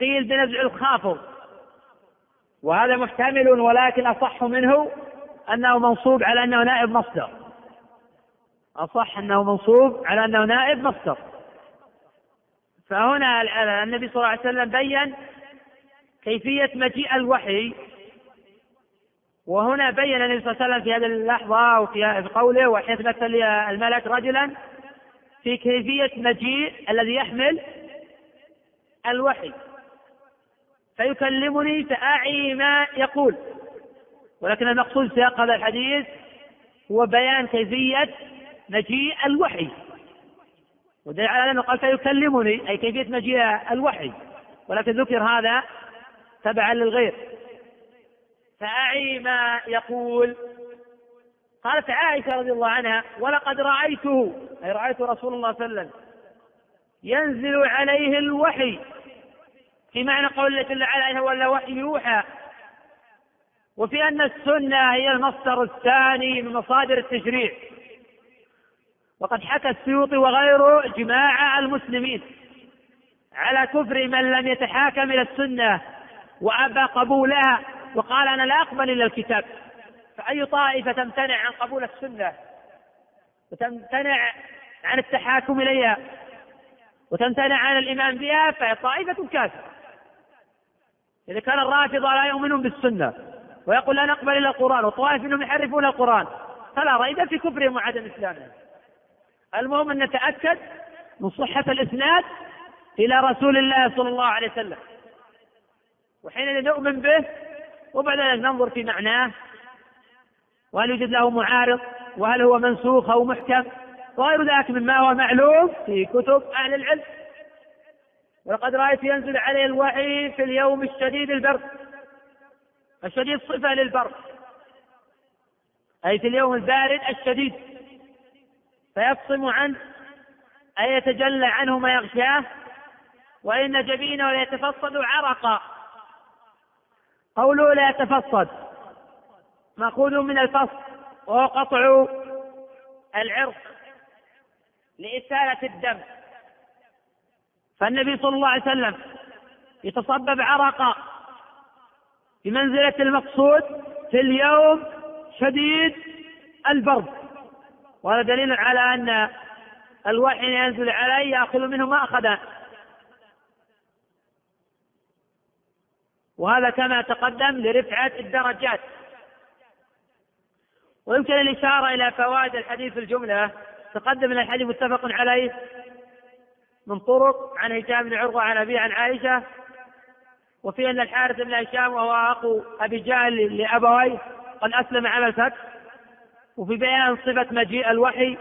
قيل بنزع الخافض وهذا محتمل ولكن أصح منه أنه منصوب على أنه نائب مصدر. أصح أنه منصوب على أنه نائب مصدر. فهنا النبي صلى الله عليه وسلم بين كيفية مجيء الوحي. وهنا بين النبي صلى الله عليه وسلم في هذه اللحظة وفي قوله وحيث مثل الملك رجلا في كيفية مجيء الذي يحمل الوحي. فيكلمني فأعي ما يقول. ولكن المقصود سياق هذا الحديث هو بيان كيفية مجيء الوحي. ودليل على أنه قال فيكلمني أي كيفية مجيء الوحي؟ ولكن ذكر هذا تبعا للغير. فأعي ما يقول. قالت عائشة رضي الله عنها ولقد رأيته. أي رأيت رسول الله صلى الله عليه وسلم ينزل عليه الوحي. في معنى قول الله جل وعلا ولا وحي يوحى. وفي أن السنة هي المصدر الثاني من مصادر التشريع. وقد حكى السيوطي وغيره إجماع المسلمين على كفر من لم يتحاكم إلى السنة وأبى قبولها وقال أنا لا أقبل إلا الكتاب. فأي طائفة تمتنع عن قبول السنة؟ وتمتنع عن التحاكم إليها؟ وتمتنع عن الإيمان بها؟ فهي طائفة كافرة. إذا كان الرافضة لا يؤمنون بالسنة ويقول لا نقبل إلا القرآن وطوائف منهم يحرفون القرآن فلا ريب في كفرهم وعدم إسلامهم. المهم أن نتأكد من صحة الإسناد إلى رسول الله صلى الله عليه وسلم. وحينئذ نؤمن به وبعد ذلك ننظر في معناه. وهل يوجد له معارض؟ وهل هو منسوخ أو محكم؟ وغير ذلك مما هو معلوم في كتب أهل العلم. ولقد رأيت ينزل عليه الوحي في اليوم الشديد البرد الشديد صفة للبرد أي في اليوم البارد الشديد. فيفصم عنه أي يتجلى عنه ما يغشاه وإن جبينه ليتفصد عرقا. قوله لا يتفصد مأخوذ من الفصل وهو قطع العرق لإسالة الدم. فالنبي صلى الله عليه وسلم يتصبب عرقا بمنزلة المقصود في اليوم شديد البرد. وهذا دليل على أن الوحي ينزل عليه يأخذ منه ما أخذ. وهذا كما تقدم لرفعة الدرجات. ويمكن الإشارة إلى فوائد الحديث في الجملة. تقدم من الحديث متفق عليه من طرق عن هشام بن عروة عن أبي عن عائشة. وفي أن الحارث بن هشام وهو أخو أبي جهل لأبويه قد أسلم على الفتح. وفي بيان صفة مجيء الوحي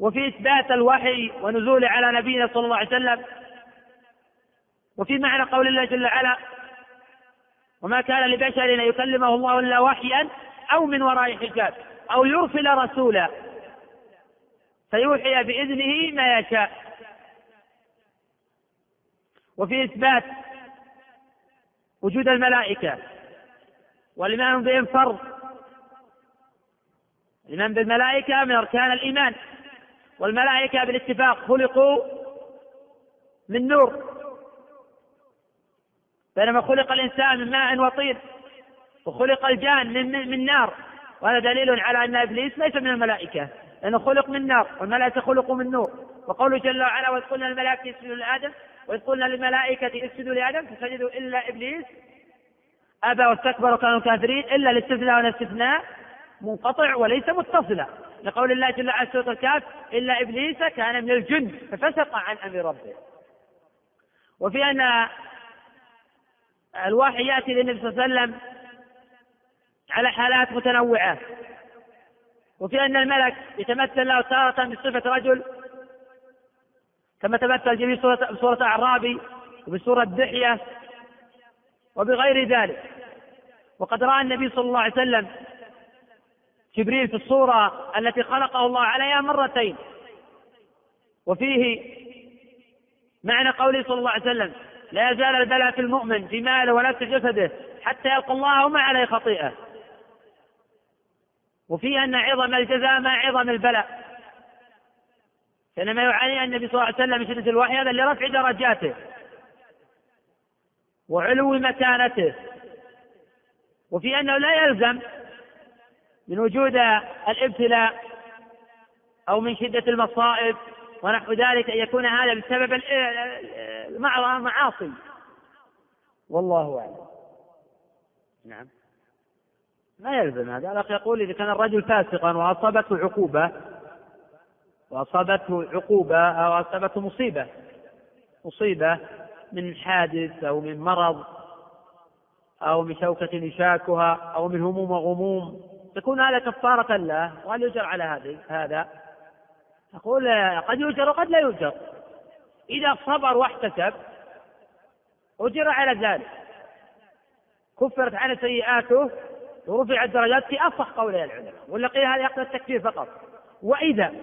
وفي إثبات الوحي ونزوله على نبينا صلى الله عليه وسلم وفي معنى قول الله جل وعلا وما كان لبشر أن يكلمه الله إلا وحيا أو من وراء حجاب أو يرسل رسولا فيوحي بإذنه ما يشاء. وفي إثبات وجود الملائكة والإيمان بهم فرض الإيمان بالملائكة من أركان الإيمان. والملائكة بالاتفاق خلقوا من نور. بينما خلق الإنسان من ماء وطين وخلق الجان من, من نار. وهذا دليل على أن إبليس ليس من الملائكة لأنه خلق من نار والملائكة خلقوا من نور. وقوله جل وعلا وإذ قلنا للملائكة اسجدوا لآدم وإذ قلنا للملائكة اسجدوا لآدم فسجدوا إلا إبليس. أبى واستكبر وكانوا كافرين إلا الاستثناء والاستثناء منقطع وليس متصلا. لقول الله جل وعلا سورة الكهف إلا إبليس كان من الجن ففسق عن أمر ربه. وفي أن الوحي يأتي للنبي صلى الله عليه وسلم على حالات متنوعة. وفي أن الملك يتمثل له تارة بصفة رجل كما تمثل سورة, سورة أعرابي وبسورة دحية وبغير ذلك. وقد رأى النبي صلى الله عليه وسلم جبريل في الصورة التي خلقه الله عليها مرتين. وفيه معنى قوله صلى الله عليه وسلم لا يزال البلاء في المؤمن في ماله ولا في جسده حتى يلقى الله وما عليه خطيئة. وفيه أن عظم الجزاء مع عظم البلاء. فإنما يعاني النبي صلى الله عليه وسلم من شدة الوحي هذا لرفع درجاته وعلو مكانته. وفي أنه لا يلزم من وجود الابتلاء أو من شدة المصائب ونحو ذلك أن يكون هذا بسبب المعاصي والله أعلم. نعم. ما يلزم هذا. الأخ يقول إذا كان الرجل فاسقا وأصابته عقوبة وأصابته عقوبة أو أصابته مصيبة مصيبة من حادث أو من مرض أو من شوكة يشاكها أو من هموم وغموم تكون هذا كفارة له وهل يجر على هذه هذا؟ أقول قد يؤجر وقد لا يؤجر إذا صبر واحتسب أجر على ذلك. كفرت عنه سيئاته ورفع الدرجات في أصح قولي العلماء. ولا قيل هذا يقتضي التكفير فقط. وإذا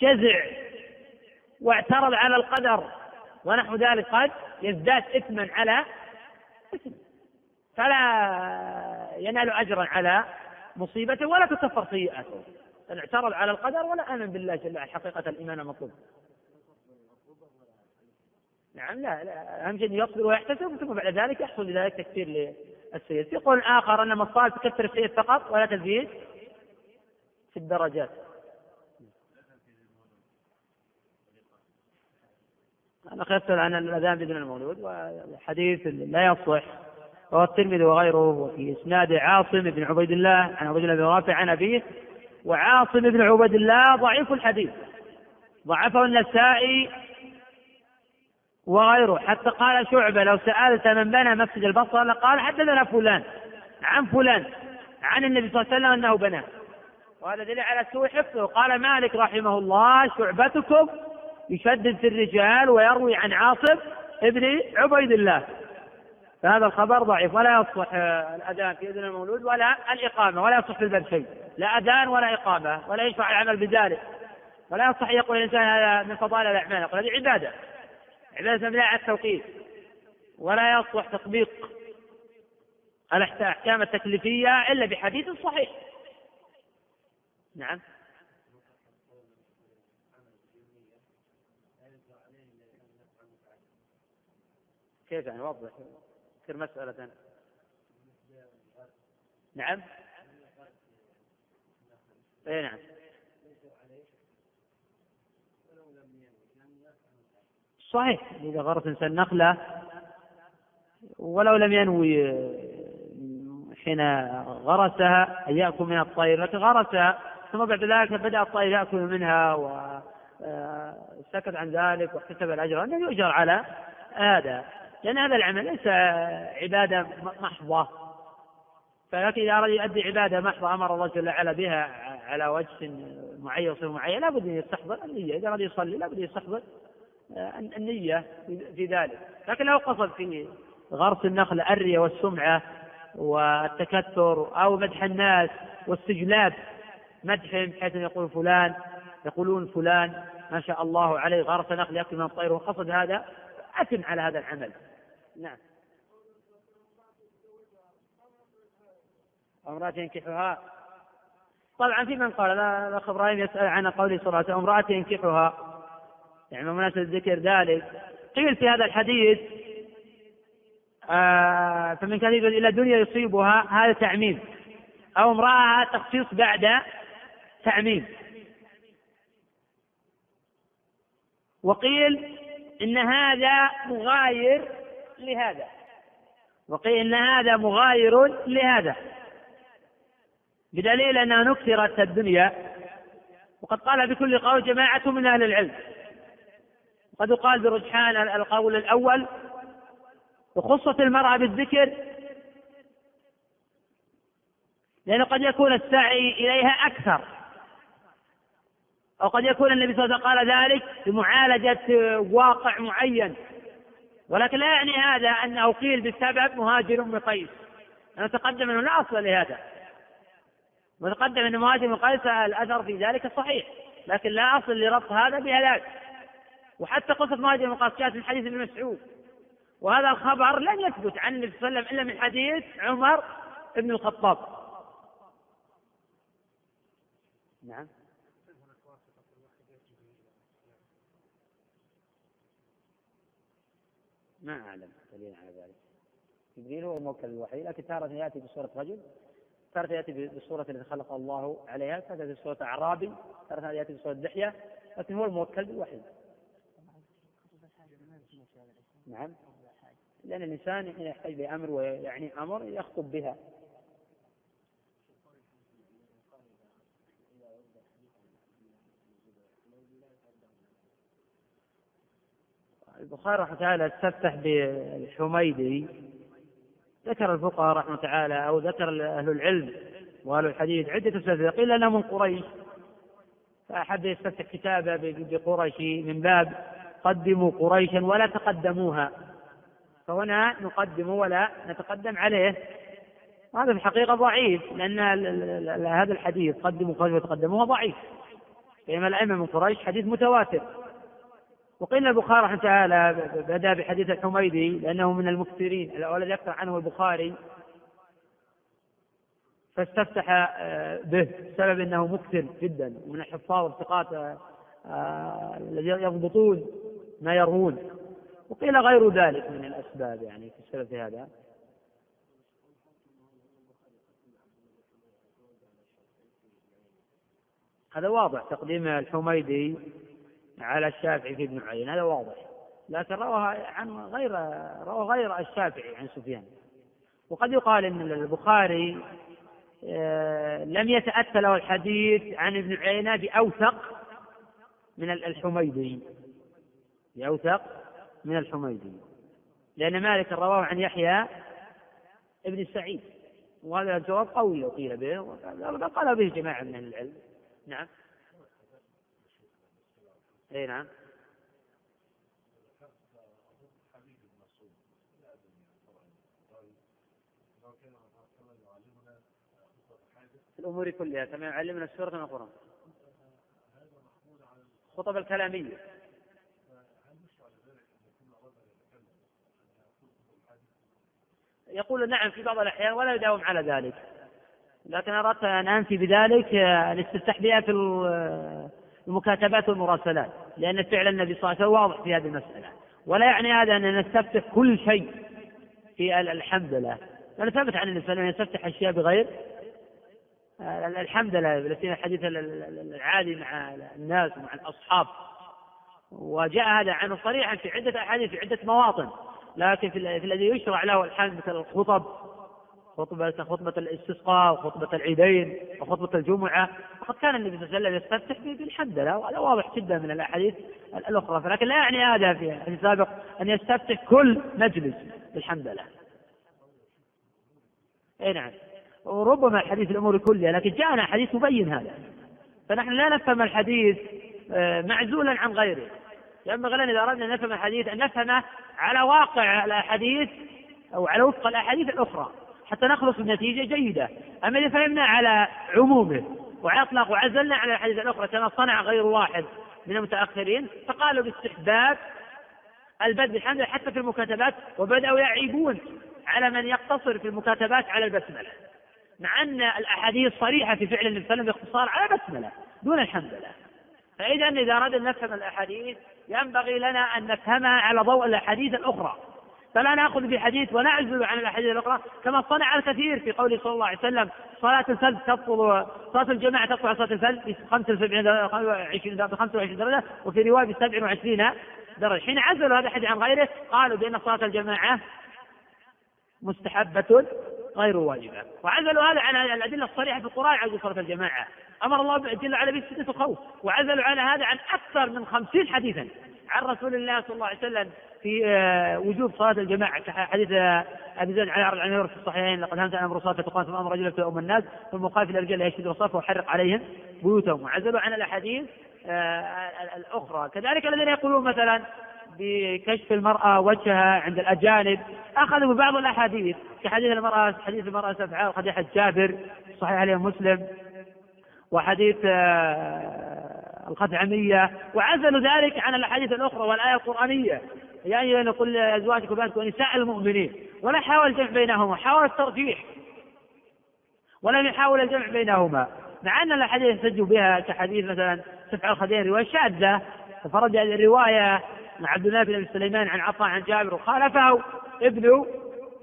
جزع واعترض على القدر ونحو ذلك قد يزداد إثما على إثم فلا ينال أجرا على مصيبته ولا تكفر سيئاته. أن اعترض على القدر ولا آمن بالله جل وعلا. حقيقة الإيمان المطلوب نعم لا, لا أهم شيء يصبر ويحتسب ثم بعد ذلك يحصل لذلك تكفير للسيد. في قول آخر أن المصائب تكثر السيد فقط ولا تزيد في الدرجات. أنا يسأل عن الأذان بإذن المولود والحديث لا يصح. رواه الترمذي وغيره وفي إسناد عاصم بن عبيد الله عن عبيد الله بن رافع عن أبيه وعاصم بن عبيد الله ضعيف الحديث. ضعفه النسائي وغيره. حتى قال شعبة لو سألت من بنى مسجد البصرة لقال حدثنا فلان عن فلان عن النبي صلى الله عليه وسلم أنه بناه وهذا دليل على سوء حفظه. قال مالك رحمه الله شعبتكم يشدد في الرجال ويروي عن عاصم ابن عبيد الله. فهذا الخبر ضعيف ولا يصلح الأذان في إذن المولود ولا الإقامة ولا يصح في الباب شيء. لا أذان ولا إقامة ولا يشفع العمل بذلك. ولا يصح يقول الإنسان هذا من فضائل الأعمال يقول هذه عبادة. عبادة مبنية على التوقيت. ولا يصلح تطبيق الأحكام التكليفية إلا بحديث صحيح. نعم. كيف يعني؟ وضح ذكر مسألة. نعم. اي نعم. صحيح. إذا غرس إنسان نخلة ولو لم ينوي حين غرسها أن يأكل من الطير. لكن غرسها ثم بعد ذلك بدأ الطير يأكل منها وسكت عن ذلك واحتسب الأجر. أنه يؤجر على هذا. لأن هذا العمل ليس عبادة محضة. فلكن إذا أراد يؤدي عبادة محضة أمر الله جل وعلا بها على وجه معين وصفة معين لابد أن يستحضر النية. إذا أراد يصلي لابد أن يستحضر النية في ذلك. لكن لو قصد في غرس النخل الرية والسمعة والتكثر أو مدح الناس واستجلاب مدحهم بحيث يقول فلان يقولون فلان ما شاء الله عليه غرس نخل يأكل من الطير. وقصد هذا أتم على هذا العمل. نعم. امرأة ينكحها. طبعا في من قال الأخ إبراهيم يسأل عن قوله صلى الله عليه امرأة ينكحها. يعني بمناسبة ذكر ذلك قيل في هذا الحديث آه فمن كان يريد إلى دنيا يصيبها هذا تعميم. أو امرأة تخصيص بعد تعميم. وقيل إن هذا مغاير لهذا. وقيل إن هذا مغاير لهذا. بدليل أنها نكثرت الدنيا وقد قال بكل قول جماعة من أهل العلم. قد يقال برجحان القول الأول وخصت المرأة بالذكر لأنه قد يكون السعي إليها أكثر. أو قد يكون النبي صلى الله عليه وسلم قال ذلك لمعالجة واقع معين. ولكن لا يعني هذا أنه قيل بسبب مهاجر أم قيس. أنه تقدم أنه لا أصل لهذا. وتقدم أن مهاجر أم قيس الأثر في ذلك صحيح لكن لا أصل لربط هذا بهذاك وحتى قصة مهاجر أم قيس جاءت من حديث ابن مسعود. وهذا الخبر لم يثبت عن النبي صلى الله عليه وسلم إلا من حديث عمر بن الخطاب. نعم. ما أعلم دليل على ذلك. جبريل هو الموكل الوحيد لكن تارة يأتي بصورة رجل تارة يأتي بالصورة التي خلق الله عليها تارة يأتي بصورة أعرابي تارة يأتي بصورة دحية لكن هو الموكل بالوحي نعم. لأن الإنسان يحتاج بأمر ويعني أمر يخطب بها. البخاري رحمه تعالى استفتح بالحميدي ذكر الفقهاء رحمه تعالى أو ذكر أهل العلم وأهل الحديث عدة أساتذة. قيل انه من قريش. فأحب يستفتح كتابه بقرش من باب قدموا قريشا ولا تقدموها. فهنا نقدم ولا نتقدم عليه. وهذا في الحقيقة ضعيف لأن هذا الحديث قدموا قريش وتقدموها ضعيف. بينما الأئمة من قريش حديث متواتر. وقيل البخاري رحمه تعالى بدا بحديث الحميدي لأنه من المكثرين والذي يكثر عنه البخاري. فاستفتح آه، به بسبب إنه مكثر جدا ومن الحفاظ الثقات آه، الذين يضبطون ما يروون. وقيل غير ذلك من الأسباب يعني في السبب في هذا. هذا واضح تقديم الحميدي. على الشافعي في ابن عيين هذا واضح. لكن روى عن غير روى غير الشافعي عن سفيان. وقد يقال إن البخاري آه، لم يتأتى له الحديث عن ابن عيينة بأوثق من الحميدي بأوثق من الحميدي لأن مالك رواه عن يحيى ابن سعيد. وهذا الجواب قوي وقيل به قال به جماعة من العلم. نعم. اي نعم. الأمور كلها كما يعلمنا السورة من القرآن. خطب الكلامية. يقول نعم في بعض الأحيان ولا يداوم على ذلك. لكن أردت أن أنفي بذلك الاستفتاح بها في المكاتبات والمراسلات. لأن فعل النبي صلى الله عليه وسلم واضح في هذه المسألة. ولا يعني هذا أن نستفتح كل شيء في الحمد لله. لأنه ثبت عن عليه وسلم يستفتح أشياء بغير الحمد لله. التي الحديث العادي مع الناس ومع الأصحاب. وجاء هذا عنه صريحا في عدة أحاديث في عدة مواطن. لكن في الذي يشرع له الحمد مثل الخطب خطبة خطبة الاستسقاء وخطبة العيدين وخطبة الجمعة. وقد كان النبي صلى الله عليه وسلم يستفتح بالحمدلة وهذا واضح جدا من الأحاديث الأخرى. فلكن لا يعني هذا في الحديث السابق أن يستفتح كل مجلس بالحمدلة أي نعم. وربما الحديث الأمور كلها لكن جاءنا حديث يبين هذا. فنحن لا نفهم الحديث آه، معزولا عن غيره. ينبغي لنا إذا أردنا أن نفهم الحديث أن نفهمه على واقع الأحاديث أو على وفق الأحاديث الأخرى. حتى نخلص بنتيجة جيدة. أما إذا فهمنا على عمومه وعلى إطلاق وعزلنا على الحديث الأخرى كما صنع غير واحد من المتأخرين فقالوا باستحباب البدء بالحمد حتى في المكاتبات وبدأوا يعيبون على من يقتصر في المكاتبات على البسملة. مع أن الأحاديث صريحة في فعل النبي صلى الله عليه وسلم باختصار على البسملة دون الحمد لله. فإذا إذا أردنا نفهم الأحاديث ينبغي لنا أن نفهمها على ضوء الأحاديث الأخرى. فلا نأخذ بحديث ونعزل عن الأحاديث الأخرى كما صنع الكثير في قوله صلى الله عليه وسلم صلاة الفجر تبطل صلاة الجماعة تبطل على صلاة الفجر ب 25 ب 25 درجة وفي رواية ب 27 درجة. حين عزلوا هذا الحديث عن غيره قالوا بأن صلاة الجماعة مستحبة غير واجبة. وعزلوا هذا عن الأدلة الصريحة في القرآن على صلاة الجماعة. أمر الله جل وعلا بالسدة الخوف وعزلوا على هذا عن أكثر من خمسين حديثا عن رسول الله صلى الله عليه وسلم. في آه، وجوب صلاة الجماعة. كحديث آه، أبي زيد علي عن في الصحيحين لقد همت أن أمر صلاة تقام ثم أمر رجل في أم الناس ثم قال في الرجال يشد الصف وحرق عليهم بيوتهم. وعزلوا عن الأحاديث آه، الأخرى. كذلك الذين يقولون مثلا بكشف المرأة وجهها عند الأجانب أخذوا ببعض الأحاديث. كحديث المرأة حديث المرأة سبعة وحديث جابر صحيح عليه مسلم وحديث الخثعمية وعزلوا ذلك عن الأحاديث الأخرى والآية القرآنية. يا أيها نقول لأزواجكم وبناتكم ونساء المؤمنين ولا حاول الجمع بينهما حاول الترجيح ولم يحاول الجمع بينهما. مع أن الأحاديث يحتج بها كحديث مثلا سفع الخدين رواية شاذة ففرد الرواية مع عبد الله بن سليمان عن عطاء عن جابر وخالفه ابن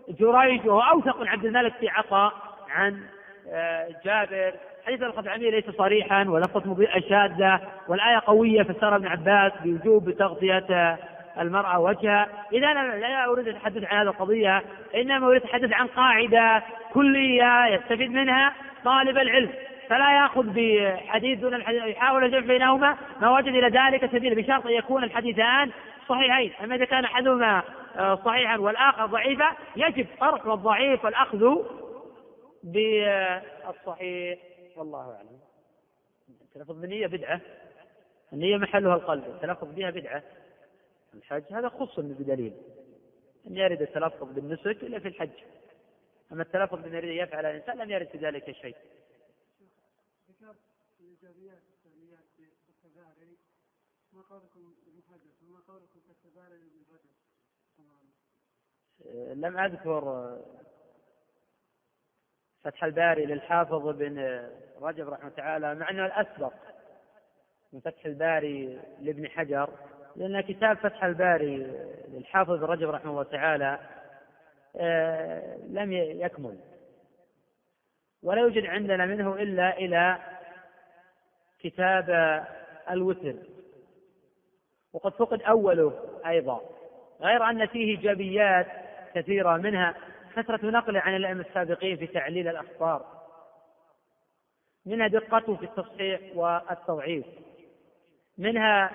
جريج وهو أوثق من عبد الملك في عطاء عن آه، جابر. حديث الخدعمية ليس صريحا مضيئة شاذة والآية قوية فسرها ابن عباس بوجوب تغطية المرأة وجهها. إذا أنا لا أريد أن أتحدث عن هذه القضية إنما أريد أتحدث عن قاعدة كلية يستفيد منها طالب العلم. فلا يأخذ بحديث دون الحديث يحاول الجمع بينهما ما وجد إلى ذلك سبيل بشرط أن يكون الحديثان صحيحين. أما إذا كان أحدهما آه، صحيحا والآخر ضعيفا يجب طرح الضعيف والأخذ بالصحيح. والله أعلم. التلفظ بالنية بدعة. النية محلها القلب. التلفظ بها بدعة. الحج هذا خص بدليل. أن يرد التلفظ بالنسك إلا في الحج. أما التلفظ بأن يريد يفعل الإنسان لم يرد في ذلك شيء. الإيجابيات والسلبيات في ما قولكم ابن حجر وما قولكم لم أذكر فتح الباري للحافظ بن رجب رحمه تعالى مع أنه الأسبق من فتح الباري لابن حجر. لأن كتاب فتح الباري للحافظ رجب رحمه الله تعالى آه، لم يكمل. ولا يوجد عندنا منه إلا إلى كتاب الوتر. وقد فقد أوله أيضا. غير أن فيه إيجابيات كثيرة منها كثرة نقله عن الأئمة السابقين في تعليل الأخبار. منها دقته في التصحيح والتضعيف. منها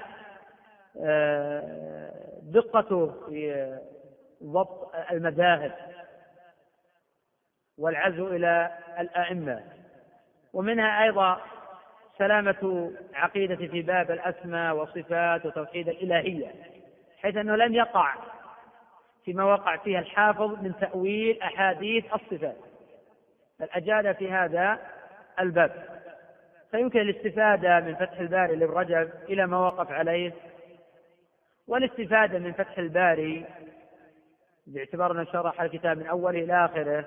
دقته في ضبط المذاهب والعزو إلى الأئمة. ومنها أيضا سلامة عقيدة في باب الأسماء والصفات وتوحيد الإلهية حيث أنه لم يقع فيما وقع فيها الحافظ من تأويل أحاديث الصفات. بل أجاد في هذا الباب. فيمكن الاستفادة من فتح الباري لابن رجب إلى ما وقف عليه والاستفادة من فتح الباري باعتبار أنه شرح الكتاب من أوله إلى آخره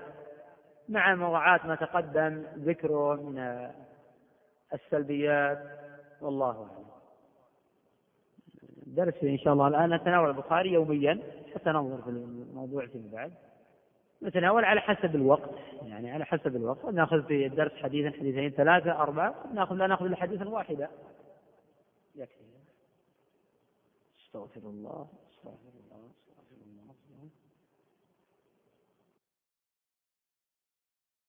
مع مراعاة ما تقدم ذكره من السلبيات. والله أعلم. درس إن شاء الله الآن نتناول البخاري يوميا. حتى ننظر في الموضوع فيما بعد. نتناول على حسب الوقت. يعني على حسب الوقت. نأخذ في الدرس حديثا حديثين ثلاثة أربعة. ناخذ لا نأخذ إلا حديثا واحدا يكفي. استغفر الله استغفر الله استغفر الله